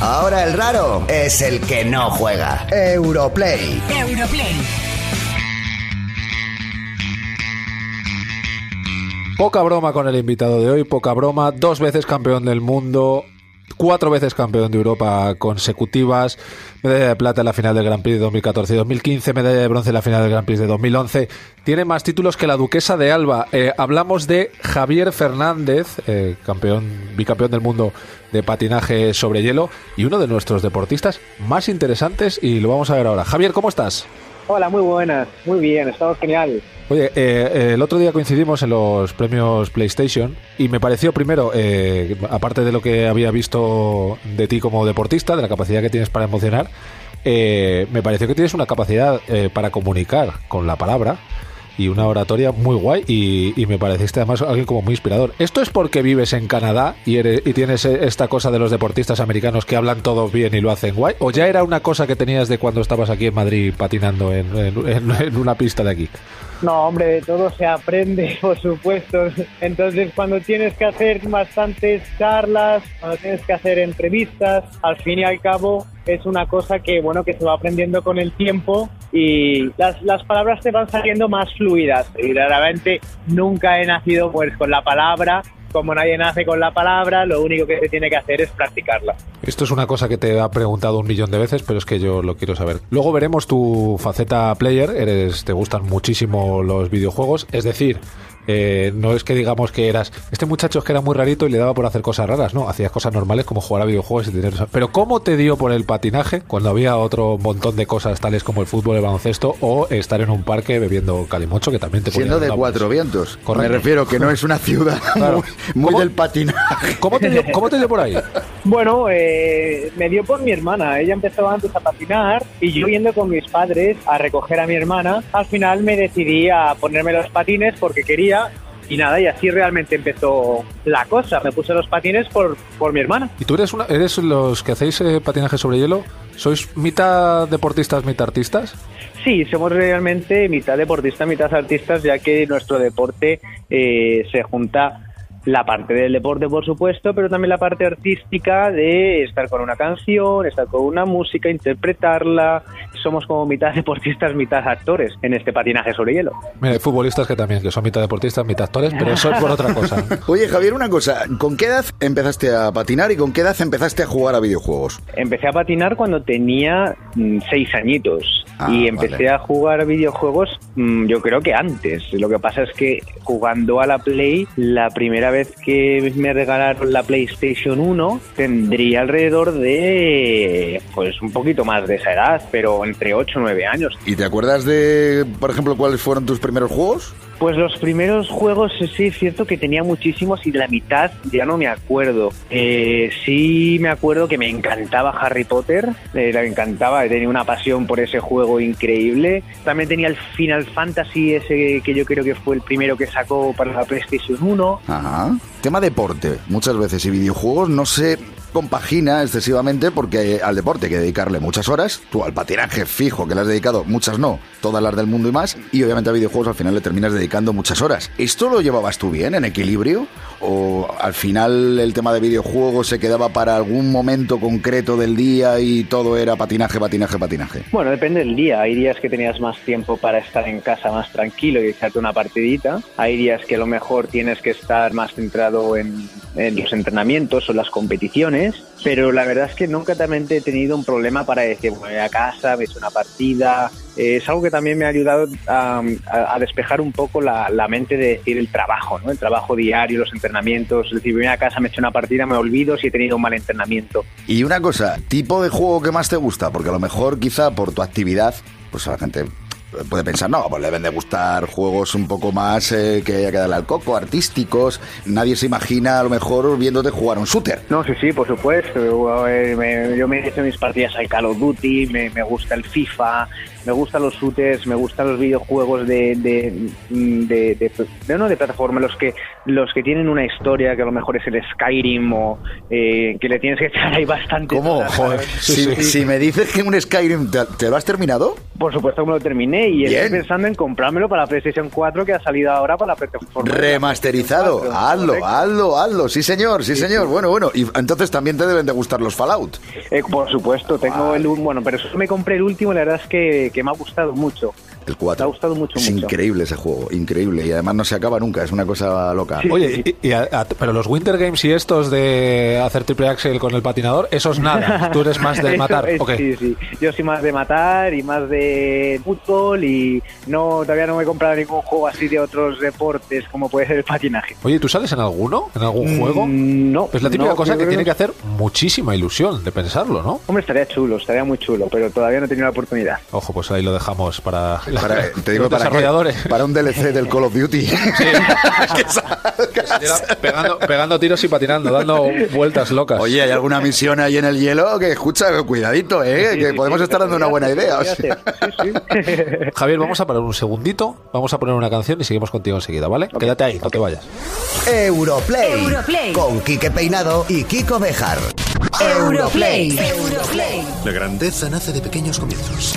Ahora el raro es el que no juega. Europlay. Europlay. Poca broma con el invitado de hoy, poca broma. Dos veces campeón del mundo, cuatro veces campeón de Europa consecutivas, medalla de plata en la final del Gran Prix de 2014 y 2015, medalla de bronce en la final del Gran Prix de 2011. Tiene más títulos que la duquesa de Alba. Eh, hablamos de Javier Fernández, eh, campeón, bicampeón del mundo de patinaje sobre hielo y uno de nuestros deportistas más interesantes y lo vamos a ver ahora. Javier, ¿cómo estás? Hola, muy buenas, muy bien, estamos genial. Oye, eh, el otro día coincidimos en los premios PlayStation y me pareció primero, eh, aparte de lo que había visto de ti como deportista, de la capacidad que tienes para emocionar, eh, me pareció que tienes una capacidad para comunicar con la palabra y una oratoria muy guay y, me pareciste además alguien como muy inspirador. ¿Esto es porque vives en Canadá y, eres, y tienes esta cosa de los deportistas americanos que hablan todo bien y lo hacen guay? ¿O ya era una cosa que tenías de cuando estabas aquí en Madrid patinando en una pista de aquí? No, hombre, de todo se aprende, por supuesto. Entonces, cuando tienes que hacer bastantes charlas, cuando tienes que hacer entrevistas, al fin y al cabo es una cosa que, bueno, que se va aprendiendo con el tiempo y las, las palabras te van saliendo más fluidas. Y realmente nunca he nacido pues con la palabra como nadie nace con la palabra, lo único que se tiene que hacer es practicarla. Esto es una cosa que te he preguntado un millón de veces, pero es que yo lo quiero saber. Luego veremos tu faceta player, eres, te gustan muchísimo los videojuegos, es decir, eh, no es que digamos que eras. Este muchacho es que era muy rarito y le daba por hacer cosas raras, ¿no? Hacías cosas normales como jugar a videojuegos y tener. Pero ¿cómo te dio por el patinaje cuando había otro montón de cosas tales como el fútbol, el baloncesto o estar en un parque bebiendo calimocho que también te Siendo de cuatro vientos. Me refiero que no es una ciudad muy, del patinaje. ¿Cómo te, dio, ¿Cómo te dio por ahí? Bueno, eh, me dio por mi hermana. Ella empezó antes a patinar y yo yendo con mis padres a recoger a mi hermana, al final me decidí a ponerme los patines porque quería y nada, y así realmente empezó la cosa. Me puse los patines por, por mi hermana. ¿Y tú eres, una, eres los que hacéis eh, patinaje sobre hielo? ¿Sois mitad deportistas, mitad artistas? Sí, somos realmente mitad deportistas, mitad artistas, ya que nuestro deporte eh, se junta la parte del deporte, por supuesto, pero también la parte artística de estar con una canción, estar con una música, interpretarla. Somos como mitad deportistas, mitad actores en este patinaje sobre hielo. hay futbolistas que también, que son mitad deportistas, mitad actores, pero eso es por otra cosa. Oye, Javier, una cosa. ¿Con qué edad empezaste a patinar y con qué edad empezaste a jugar a videojuegos? Empecé a patinar cuando tenía mm, seis añitos. Ah, y empecé a jugar videojuegos mm, yo creo que antes. Lo que pasa es que jugando a la Play, la primera vez que me regalaron la PlayStation 1 tendría alrededor de pues un poquito más de esa edad, pero entre 8 o 9 años. ¿Y te acuerdas de, por ejemplo, cuáles fueron tus primeros juegos? Pues los primeros juegos sí es cierto que tenía muchísimos y de la mitad ya no me acuerdo. Eh, sí me acuerdo que me encantaba Harry Potter, eh, me encantaba, tenía una pasión por ese juego increíble. También tenía el Final Fantasy ese que yo creo que fue el primero que sacó para la PlayStation 1. Ajá. Tema deporte, muchas veces y videojuegos no sé compagina excesivamente porque al deporte hay que dedicarle muchas horas, tú al patinaje fijo que le has dedicado, muchas no, todas las del mundo y más, y obviamente a videojuegos al final le terminas dedicando muchas horas. ¿Esto lo llevabas tú bien, en equilibrio? ¿O al final el tema de videojuegos se quedaba para algún momento concreto del día y todo era patinaje, patinaje, patinaje? Bueno, depende del día. Hay días que tenías más tiempo para estar en casa más tranquilo y echarte una partidita. Hay días que a lo mejor tienes que estar más centrado en, los entrenamientos o las competiciones pero la verdad es que nunca también he tenido un problema para decir, voy a casa, me he hecho una partida. Es algo que también me ha ayudado a, despejar un poco la, mente de decir el trabajo, ¿no? El trabajo diario, los entrenamientos. Es decir, voy a casa, me he hecho una partida, me olvido si he tenido un mal entrenamiento. Y una cosa, tipo de juego que más te gusta, porque a lo mejor quizá por tu actividad, pues a la gente puede pensar, no, pues le deben de gustar juegos un poco más eh, que haya que darle al coco, artísticos. Nadie se imagina a lo mejor viéndote jugar un shooter. No, sí, sí, por supuesto. Yo me, he hecho mis partidas al Call of Duty, me, me gusta el FIFA, me gustan los shooters, me gustan los videojuegos de de, de, de, no, de plataforma, los que los que tienen una historia que a lo mejor es el Skyrim o eh, que le tienes que echar ahí bastante. ¿Cómo? Joder, si, me dices que un Skyrim te, lo has terminado. Por supuesto que me lo terminé y estoy pensando en comprármelo para la PlayStation 4 que ha salido ahora para la plataforma. Remasterizado, hazlo, hazlo, hazlo, sí señor, sí, señor. Bueno, bueno, y entonces también te deben de gustar los Fallout. Eh, por supuesto, tengo el bueno, pero eso me compré el último la verdad es que, que me ha gustado mucho. El 4. Me ha gustado mucho. Es increíble ese juego, increíble. Y además no se acaba nunca, es una cosa loca. Oye, pero los Winter Games y estos de hacer triple axel con el patinador, esos nada. Tú eres más de matar. Sí, sí. Yo soy más de matar y más de fútbol y no todavía no me he comprado ningún juego así de otros deportes como puede ser el patinaje. Oye, ¿tú sales en alguno? ¿En algún mm, juego? No. Es la típica cosa que tiene que hacer muchísima ilusión de pensarlo, ¿no? Hombre, estaría chulo, estaría muy chulo, pero todavía no he tenido la oportunidad. Ojo, pues ahí lo dejamos para para, te digo, para, para un DLC del Call of Duty. pegando, tiros y patinando, dando vueltas locas. Oye, ¿hay alguna misión ahí en el hielo? Que escucha, cuidadito, ¿eh? que podemos estar dando una buena idea. Javier, vamos a parar un segundito, vamos a poner una canción y seguimos contigo enseguida, ¿vale? Quédate ahí, no te vayas. Europlay, Europlay. con Quique Peinado y Kiko Bejar. Europlay. Europlay. La grandeza nace de pequeños comienzos.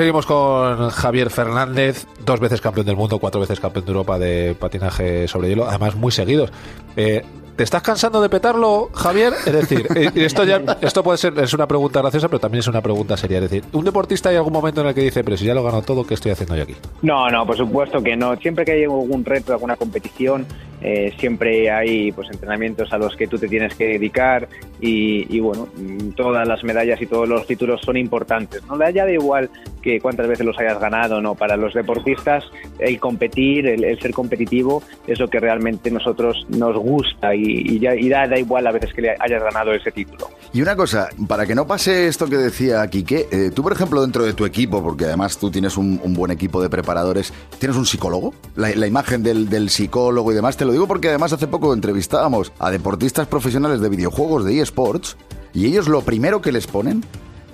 Seguimos con Javier Fernández, dos veces campeón del mundo, cuatro veces campeón de Europa de patinaje sobre hielo, además muy seguidos. Eh, ¿Te estás cansando de petarlo, Javier? Es decir, eh, esto ya esto puede ser es una pregunta graciosa, pero también es una pregunta seria. Es decir, ¿un deportista hay algún momento en el que dice, pero si ya lo gano todo, ¿qué estoy haciendo yo aquí? No, no, por supuesto que no. Siempre que hay algún reto, alguna competición, eh, siempre hay pues entrenamientos a los que tú te tienes que dedicar y, bueno, todas las medallas y todos los títulos son importantes. No le da igual que cuántas veces los hayas ganado, no. Para los deportistas, el competir, el, ser competitivo, es lo que realmente nosotros nos gusta y, ya, da, igual a veces que le hayas ganado ese título. Y una cosa, para que no pase esto que decía Quique, eh, tú por ejemplo dentro de tu equipo, porque además tú tienes un, buen equipo de preparadores, ¿tienes un psicólogo? La, imagen del, del, psicólogo y demás, te lo digo porque además hace poco entrevistábamos a deportistas profesionales de videojuegos de eSports y ellos lo primero que les ponen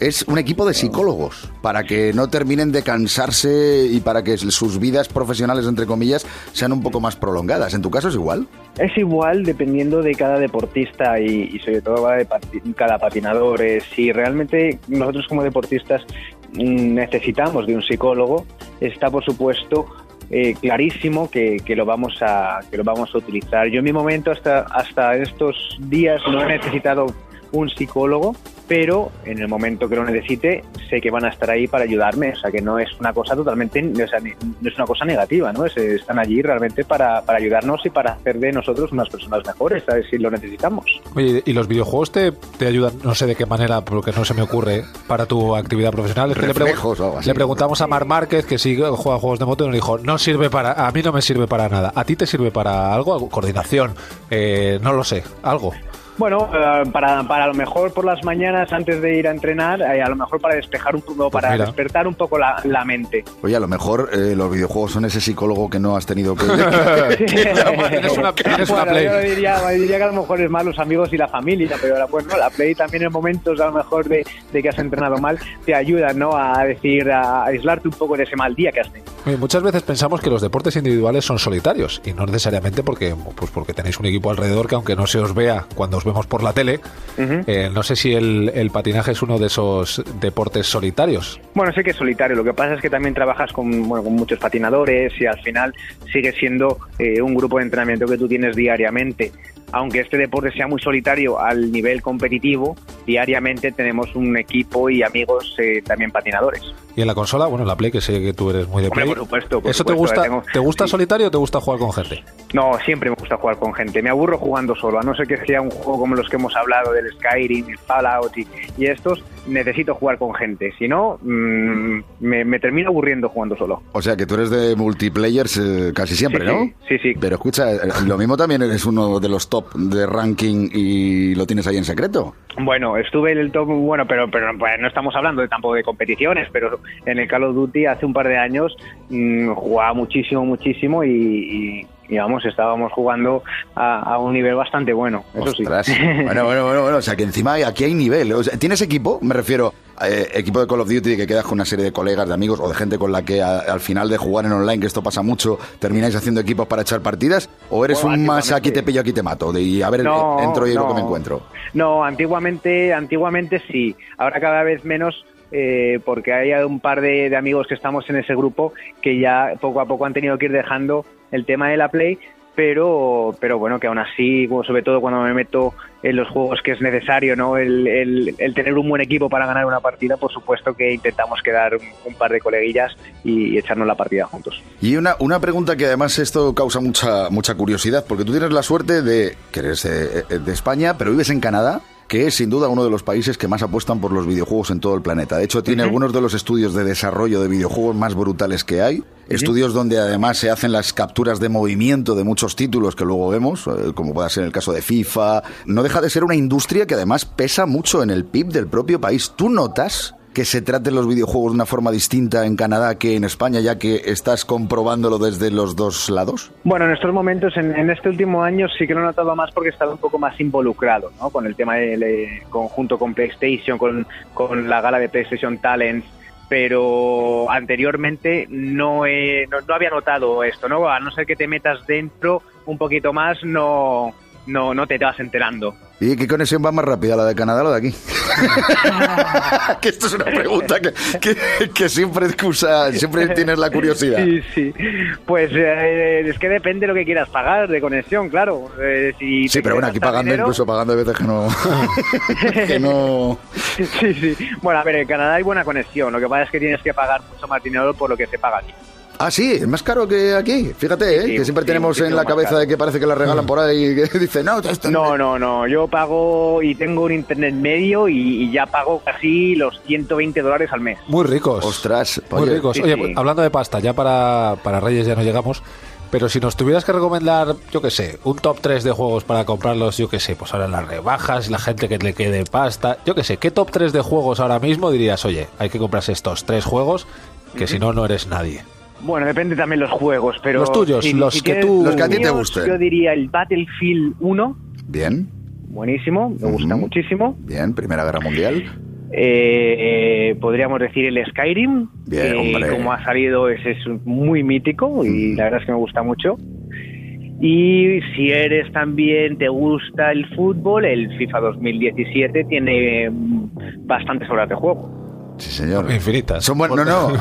es un equipo de psicólogos para que no terminen de cansarse y para que sus vidas profesionales, entre comillas, sean un poco más prolongadas. ¿En tu caso es igual? Es igual dependiendo de cada deportista y, sobre todo de cada patinador. Eh, si realmente nosotros como deportistas mm, necesitamos de un psicólogo, está por supuesto eh, clarísimo que, que, lo vamos a que lo vamos a utilizar. Yo en mi momento hasta hasta estos días no he necesitado un psicólogo pero en el momento que lo necesite sé que van a estar ahí para ayudarme, o sea que no es una cosa totalmente, o sea, no es una cosa negativa, ¿no? están allí realmente para, para, ayudarnos y para hacer de nosotros unas personas mejores, ¿sabes? Si lo necesitamos. Oye, ¿y los videojuegos te, te ayudan, no sé de qué manera, porque no se me ocurre, para tu actividad profesional? le, preguntamos a Mar Márquez que si juega juegos de moto y nos dijo, no sirve para, a mí no me sirve para nada, ¿a ti te sirve para algo? ¿Coordinación? Eh, no lo sé, algo. Bueno, eh, para, para a lo mejor por las mañanas antes de ir a entrenar, eh, a lo mejor para despejar un poco, pues para despertar un poco la, la, mente. Oye, a lo mejor eh, los videojuegos son ese psicólogo que no has tenido que... una, play. Yo diría, diría, que a lo mejor es más los amigos y la familia, pero pues no, la play también en momentos a lo mejor de, de que has entrenado mal te ayuda ¿no? a decir, a aislarte un poco de ese mal día que has tenido. Muchas veces pensamos que los deportes individuales son solitarios y no necesariamente porque, pues porque tenéis un equipo alrededor que aunque no se os vea cuando os vemos por la tele. Eh, no sé si el, patinaje es uno de esos deportes solitarios. Bueno, sé que es solitario. Lo que pasa es que también trabajas con, con muchos patinadores y al final sigue siendo eh, un grupo de entrenamiento que tú tienes diariamente aunque este deporte sea muy solitario al nivel competitivo, diariamente tenemos un equipo y amigos eh, también patinadores. Y en la consola, bueno, en la Play, que sé que tú eres muy de Play. por supuesto. ¿Eso te gusta, te gusta solitario o te gusta jugar con gente? No, siempre me gusta jugar con gente. Me aburro jugando solo, a no ser que sea un juego como los que hemos hablado del Skyrim, el Fallout y, estos, necesito jugar con gente. Si no, mm, me, termino aburriendo jugando solo. O sea, que tú eres de multiplayers eh, casi siempre, ¿no? Sí, sí. Pero escucha, eh, lo mismo también eres uno de los top de ranking y lo tienes ahí en secreto. Bueno, estuve en el top, bueno, pero, pero pues, no estamos hablando de tampoco de competiciones, pero en el Call of Duty hace un par de años mm, jugaba muchísimo, muchísimo y, y vamos, estábamos jugando a, un nivel bastante bueno, eso sí. Bueno, bueno, bueno, bueno, o sea que encima aquí hay nivel. ¿Tienes equipo? Me refiero, eh, equipo de Call of Duty que quedas con una serie de colegas, de amigos o de gente con la que al final de jugar en online, que esto pasa mucho, termináis haciendo equipos para echar partidas? ¿O eres un más aquí te pillo, aquí te mato? De, y a ver, entro y lo que me encuentro. No, antiguamente, antiguamente sí. Ahora cada vez menos eh, porque hay un par de, amigos que estamos en ese grupo que ya poco a poco han tenido que ir dejando el tema de la Play, pero, pero bueno, que aún así, sobre todo cuando me meto en los juegos que es necesario, ¿no? El, tener un buen equipo para ganar una partida, por supuesto que intentamos quedar un, par de coleguillas y, echarnos la partida juntos. Y una, una pregunta que además esto causa mucha, mucha curiosidad, porque tú tienes la suerte de que eres de España, pero vives en Canadá que es sin duda uno de los países que más apuestan por los videojuegos en todo el planeta. De hecho, tiene algunos de los estudios de desarrollo de videojuegos más brutales que hay. Estudios donde además se hacen las capturas de movimiento de muchos títulos que luego vemos, eh, como pueda ser el caso de FIFA. No deja de ser una industria que además pesa mucho en el PIB del propio país. ¿Tú notas que se traten los videojuegos de una forma distinta en Canadá que en España, ya que estás comprobándolo desde los dos lados? Bueno, en estos momentos, en, este último año sí que lo he notado más porque he estado un poco más involucrado ¿no? con el tema del conjunto con PlayStation, con, la gala de PlayStation Talents pero anteriormente no, no, no, había notado esto, ¿no? A no ser que te metas dentro un poquito más, no, no, no te vas enterando. ¿Y qué conexión va más rápida, la de Canadá o la de aquí? que esto es una pregunta que, siempre excusa, siempre tienes la curiosidad. Sí, sí. Pues eh, es que depende de lo que quieras pagar de conexión, claro. Eh, sí, pero bueno, aquí pagando, incluso pagando a veces que no, que no... Sí, sí. Bueno, a ver, en Canadá hay buena conexión. Lo que pasa es que tienes que pagar mucho más dinero por lo que se paga aquí. Ah, sí, es más caro que aquí. Fíjate, ¿eh? que siempre tenemos en la cabeza de que parece que la regalan mm. por ahí y que dice, no, esto no. No, no, Yo pago y tengo un internet medio y, ya pago casi los 120 dólares al mes. Muy ricos. Ostras, muy ricos. Oye, hablando de pasta, ya para, para Reyes ya no llegamos. Pero si nos tuvieras que recomendar, yo qué sé, un top 3 de juegos para comprarlos, yo qué sé, pues ahora las rebajas, la gente que le quede pasta, yo qué sé, ¿qué top 3 de juegos ahora mismo dirías, oye, hay que comprarse estos tres juegos, que si no, no eres nadie? Bueno, depende también los juegos, pero... Los tuyos, los, que tú... los que a ti te gusten. Yo diría el Battlefield 1. Bien. Buenísimo, me gusta muchísimo. Bien, Primera Guerra Mundial. Eh, podríamos decir el Skyrim, Bien, que como ha salido es, es muy mítico y la verdad es que me gusta mucho. Y si eres también, te gusta el fútbol, el FIFA 2017 tiene bastantes horas de juego. Sí, señor. Infinitas. Son no, no.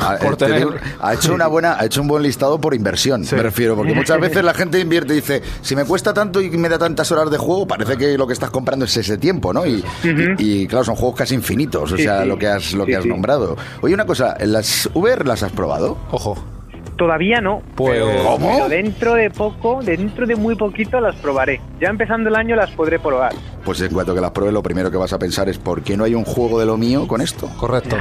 Ha, hecho una buena, ha hecho un buen listado por inversión, me refiero, porque muchas veces la gente invierte y dice, si me cuesta tanto y me da tantas horas de juego, parece que lo que estás comprando es ese tiempo, ¿no? Y, claro, son juegos casi infinitos, o sea, lo que has, lo que has nombrado. Oye, una cosa, ¿las VR las has probado? Ojo. Todavía no. Pues, pero dentro de poco, dentro de muy poquito las probaré. Ya empezando el año las podré probar pues en cuanto que las pruebes, lo primero que vas a pensar es ¿por qué no hay un juego de lo mío con esto? Correcto.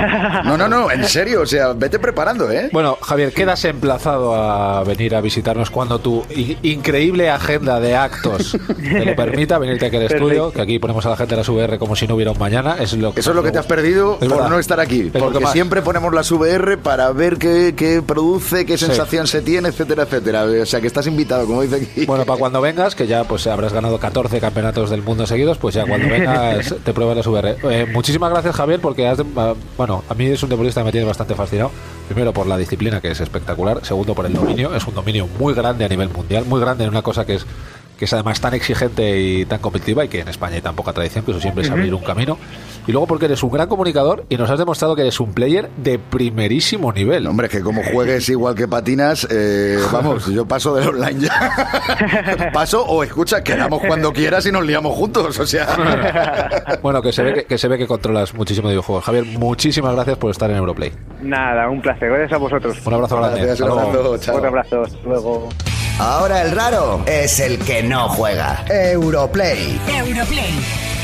No, no, no, en serio, o sea, vete preparando, ¿eh? Bueno, Javier, quedas emplazado a venir a visitarnos cuando tu increíble agenda de actos te lo permita, venirte aquí al estudio, que aquí ponemos a la gente de las VR como si no hubiera un mañana. Es lo Eso es lo que te has perdido por no estar aquí, porque siempre ponemos las VR para ver qué, qué produce, qué sensación se tiene, etcétera, etcétera. O sea, que estás invitado, como dice aquí. Bueno, para cuando vengas, que ya pues habrás ganado 14 campeonatos del mundo seguidos, pues ya cuando vengas te pruebas las VR. Eh, muchísimas gracias, Javier, porque has ah, bueno, a mí es un deportista que me tiene bastante fascinado. Primero por la disciplina, que es espectacular. Segundo por el dominio. Es un dominio muy grande a nivel mundial, muy grande en una cosa que es que es además tan exigente y tan competitiva y que en España hay tan poca tradición que eso siempre es abrir un camino. Y luego porque eres un gran comunicador y nos has demostrado que eres un player de primerísimo nivel. Hombre, que como juegues igual que patinas, eh, vamos, yo paso del online ya. paso o escucha, quedamos cuando quieras y nos liamos juntos, o sea. bueno, que se ve que, se ve que controlas muchísimo de videojuegos. Javier, muchísimas gracias por estar en Europlay. Nada, un placer. Gracias a vosotros. Un abrazo grande. Gracias, un abrazo, Un abrazo. luego. Ahora el raro es el que no juega. Europlay. Europlay.